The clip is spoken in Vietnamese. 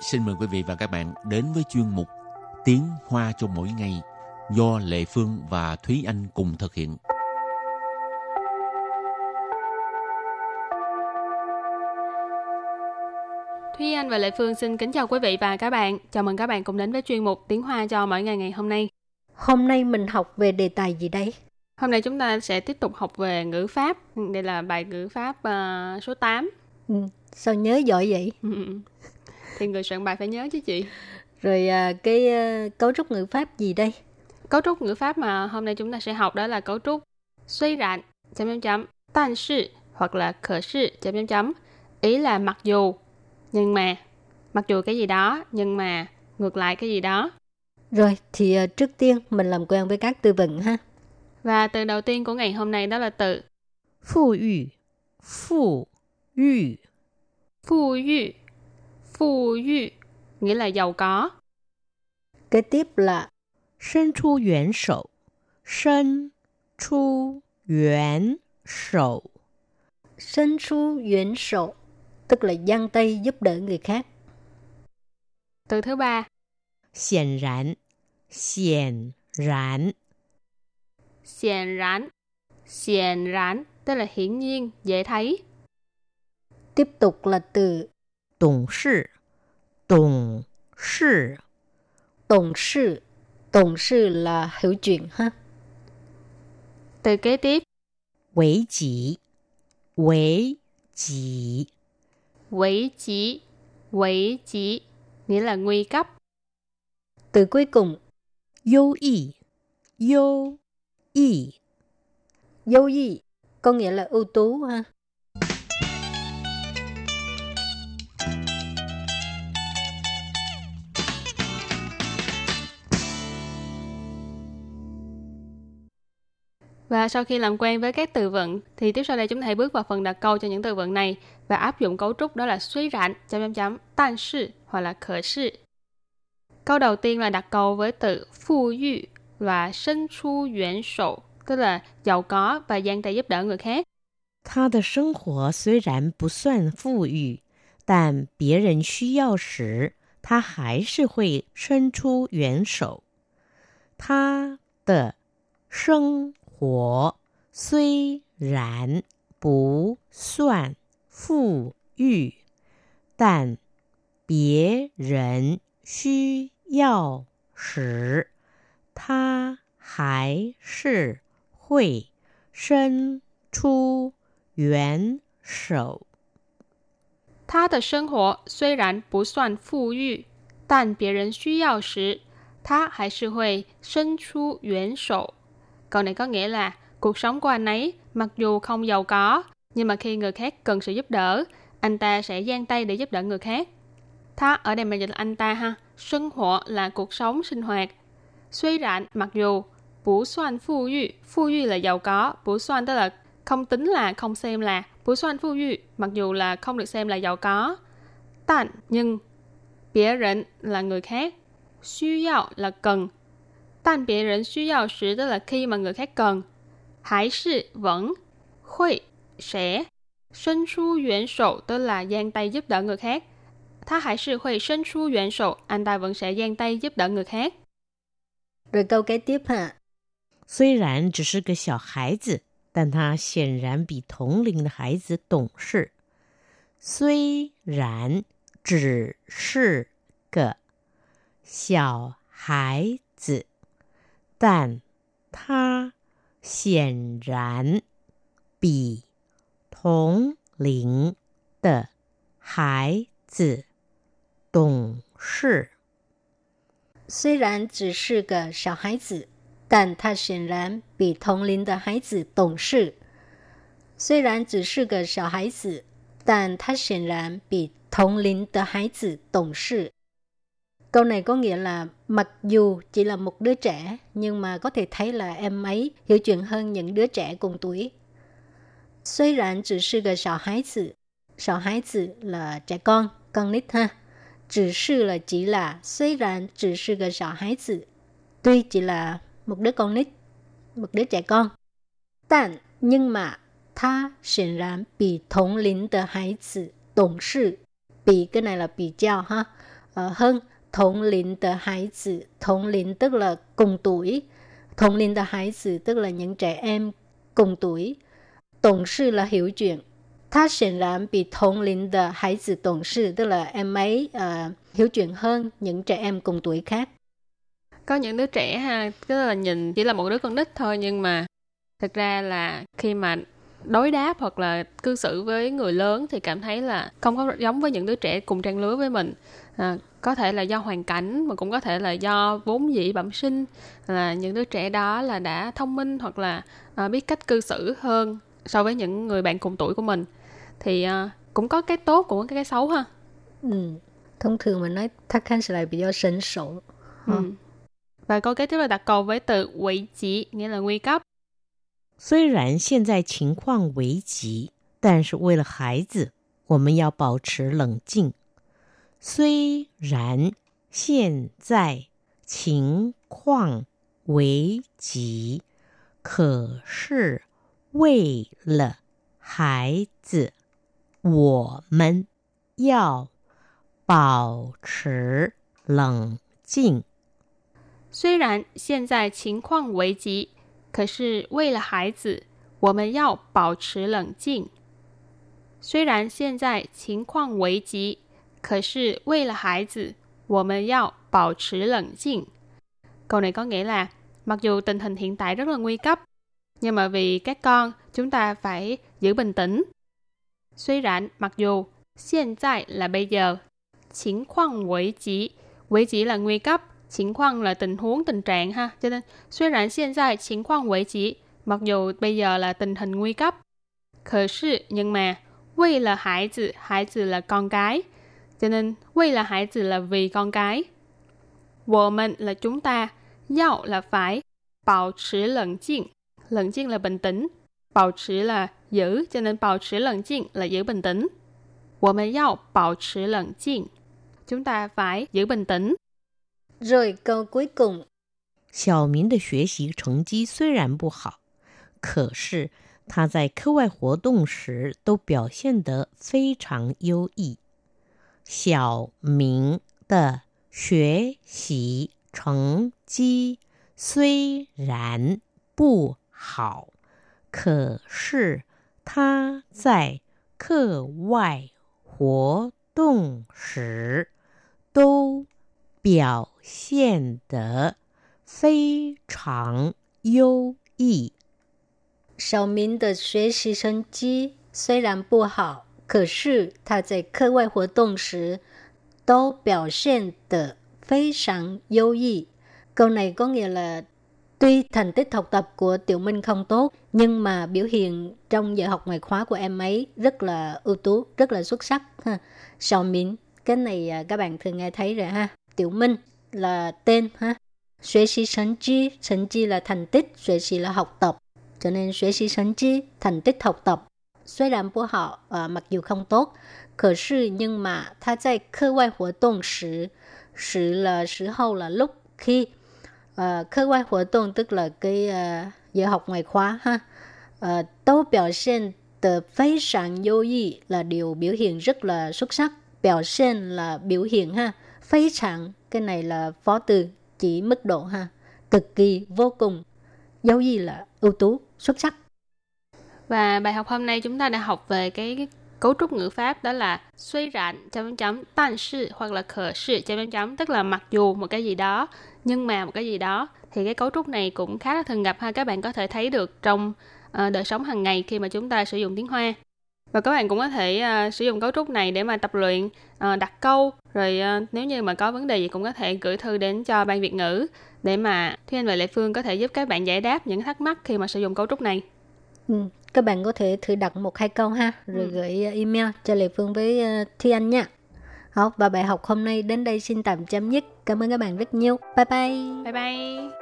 xin mời quý vị và các bạn đến với chuyên mục Tiếng Hoa cho mỗi ngày do Lệ Phương và Thúy Anh cùng thực hiện. Thúy Anh và Lệ Phương xin kính chào quý vị và các bạn. Chào mừng các bạn cùng đến với chuyên mục Tiếng Hoa cho mỗi ngày ngày hôm nay. Hôm nay mình học về đề tài gì đây? Hôm nay chúng ta sẽ tiếp tục học về ngữ pháp. Đây là bài ngữ pháp uh, số 8. Ừ, sao nhớ giỏi vậy? Thì người soạn bài phải nhớ chứ chị. Rồi uh, cái uh, cấu trúc ngữ pháp gì đây? Cấu trúc ngữ pháp mà hôm nay chúng ta sẽ học đó là cấu trúc suy rạn, chấm chấm chấm, tan sự hoặc là khở sự, chấm chấm chấm. Ý là mặc dù, nhưng mà, mặc dù cái gì đó, nhưng mà ngược lại cái gì đó. Rồi, thì uh, trước tiên mình làm quen với các từ vựng ha. Và từ đầu tiên của ngày hôm nay đó là từ Phụ yu Phụ yu Phụ yu Phụ yu, nghĩa là giàu có. Kế tiếp là Sân chu yuán sầu. Sân chu yuán sầu. Sân chu yuán sầu, tức là giang tay giúp đỡ người khác. Từ thứ ba. Hiển rán. Hiển rán. Hiển rán. Hiển rán, tức là hiển nhiên, dễ thấy. Tiếp tục là từ 董事董事 tổng sự. Tổng sự là hiểu chuyện ha. Từ kế tiếp 为己为己 Quỷ chỉ, quỷ chỉ nghĩa là nguy cấp. Từ cuối cùng 优异优异 dấu gì có nghĩa là ưu tú ha. Và sau khi làm quen với các từ vựng thì tiếp sau đây chúng ta hãy bước vào phần đặt câu cho những từ vựng này và áp dụng cấu trúc đó là suy rạn chấm chấm chấm tan sự hoặc là khở sự. Câu đầu tiên là đặt câu với từ phu yu và sinh chu yuan sổ tức là giàu có và giang tay giúp đỡ người khác. 他的生活虽然不算富裕，但别人需要时，他还是会伸出援手。他的生 活虽然不算富裕，但别人需要时，他还是会伸出援手。他的生活虽然不算富裕，但别人需要时，他还是会伸出援手。Câu này có nghĩa là cuộc sống của anh ấy mặc dù không giàu có, nhưng mà khi người khác cần sự giúp đỡ, anh ta sẽ giang tay để giúp đỡ người khác. Tha ở đây mình dịch là anh ta ha. Sinh hoạt là cuộc sống sinh hoạt. Suy rạn mặc dù bú xoan phu yu, phu yu là giàu có, bú xoan tức là không tính là không xem là bú xoan phu yu mặc dù là không được xem là giàu có. Tàn nhưng 别人 là người khác. Suy yào là cần. Tàn biệt人需要时 tức là khi mà người khác cần. Hải sự vẫn. Hội sẽ. Sân su yuan sổ tức là giang tay giúp đỡ người khác. Tha hải sự hội sân su yuan sổ, anh ta vẫn sẽ giang tay giúp đỡ người khác. Rồi câu kế tiếp ha. 虽然只是个小孩子，但他显然比同龄的孩子懂事。虽然只是个小孩子， 但他显然比同龄的孩子懂事。 虽然只是个小孩子，但他显然比同龄的孩子懂事。虽然只是个小孩子，但他显然比同龄的孩子懂事。Câu này có nghĩa là mặc dù chỉ là một đứa trẻ, nhưng mà có thể thấy là em ấy hiểu chuyện hơn những đứa trẻ cùng tuổi. 虽然只是个小孩子，小孩子 là trẻ con, con nít ha. Chỉ sư là chỉ là,虽然只是个小孩子, tuy chỉ là một đứa con nít, một đứa trẻ con.但 nhưng mà, ta显然比同龄的孩子懂事. Bị cái này là bị giao ha. uh, hơn thống lĩnh de hải tử thống lĩnh tức là cùng tuổi thống lĩnh de hải tử tức là những trẻ em cùng tuổi tổng sự là hiểu chuyện 他显然比同龄的孩子懂事，tức là em ấy uh, hiểu chuyện hơn những trẻ em cùng tuổi khác. Có những đứa trẻ ha, tức là nhìn chỉ là một đứa con nít thôi nhưng mà thực ra là khi mà đối đáp hoặc là cư xử với người lớn thì cảm thấy là không có giống với những đứa trẻ cùng trang lứa với mình à, có thể là do hoàn cảnh mà cũng có thể là do vốn dĩ bẩm sinh là những đứa trẻ đó là đã thông minh hoặc là à, biết cách cư xử hơn so với những người bạn cùng tuổi của mình thì uh, cũng có cái tốt cũng có cái xấu ha. Ừ. Thông thường mình nói ta khăn sẽ lại bị do sấn sổ. Ừ. Và câu kế tiếp là đặt câu với từ危急, nghĩa là nguy cấp. 虽然现在情况危急，但是为了孩子，我们要保持冷静。 虽然现在情况危急，可是为了孩子，我们要保持冷静。虽然现在情况危急，可是为了孩子，我们要保持冷静。虽然现在情况危急，可是为了孩子，我们要保持冷静。Câu này có nghĩa là mặc dù tình hình hiện tại rất là nguy cấp, nhưng mà vì các con, chúng ta phải giữ bình tĩnh. Suy rạn mặc dù hiện tại là bây giờ,情况危急,危急là nguy cấp, 情况 là tình huống, tình trạng ha. Cho nên, suy rạn hiện tại 情况危急, mặc dù bây giờ là tình hình nguy cấp. Khờ sự, nhưng mà, vì là hải tử, hải tử là con cái. Cho nên, vì là hải tử là vì con cái. Wo mình là chúng ta, yao là phải, bảo trì lẫn chinh. Lẫn chinh là bình tĩnh, bảo trì là giữ, cho nên bảo trì lẫn chinh là giữ bình tĩnh. Wo mình yao bảo trì lẫn chinh. Chúng ta phải giữ bình tĩnh. Rồi câu cuối cùng. 小明的学习成绩虽然不好，可是他在课外活动时都表现得非常优异。 小明的学习成绩虽然不好，可是他在课外活动时都表现得非常优异。小明的学习成绩虽然不好，可是他在课外活动时都表现得非常优异. Câu này có nghĩa là tuy thành tích học tập của Tiểu Minh không tốt, nhưng mà biểu hiện trong giờ học ngoại khóa của em ấy rất là ưu tú, rất là xuất sắc. Ha. Xiao Minh, cái này à, các bạn thường nghe thấy rồi ha. Tiểu Minh là tên ha. Xuế sĩ thành chi, thành chi là thành tích, xuế sĩ là học tập. Cho nên xuế sĩ thành chi, thành tích học tập. 虽然不好, à, mặc dù không tốt, 可是 nhưng mà 他在课外活动时, sự là时候là lúc khi uh,课外活动 tức là cái uh, giờ học ngoài khóa ha uh,都表现的非常优异 là điều biểu hiện rất là xuất sắc biểu hiện là biểu hiện ha非常cái này là phó từ chỉ mức độ ha cực kỳ vô cùng dấu gì là ưu tú xuất sắc Và bài học hôm nay chúng ta đã học về cái, cái cấu trúc ngữ pháp đó là suy rạn chấm chấm tan sự hoặc là khở sự chấm chấm tức là mặc dù một cái gì đó nhưng mà một cái gì đó thì cái cấu trúc này cũng khá là thường gặp ha. Các bạn có thể thấy được trong uh, đời sống hàng ngày khi mà chúng ta sử dụng tiếng hoa. Và các bạn cũng có thể uh, sử dụng cấu trúc này để mà tập luyện uh, đặt câu. Rồi uh, nếu như mà có vấn đề gì cũng có thể gửi thư đến cho ban việt ngữ để mà thiên và Lệ Phương có thể giúp các bạn giải đáp những thắc mắc khi mà sử dụng cấu trúc này. Ừ, các bạn có thể thử đặt một hai câu ha, rồi ừ. gửi email cho Lệ Phương với uh, Thi Anh nha. Học và bài học hôm nay đến đây xin tạm chấm dứt. Cảm ơn các bạn rất nhiều. Bye bye. Bye bye.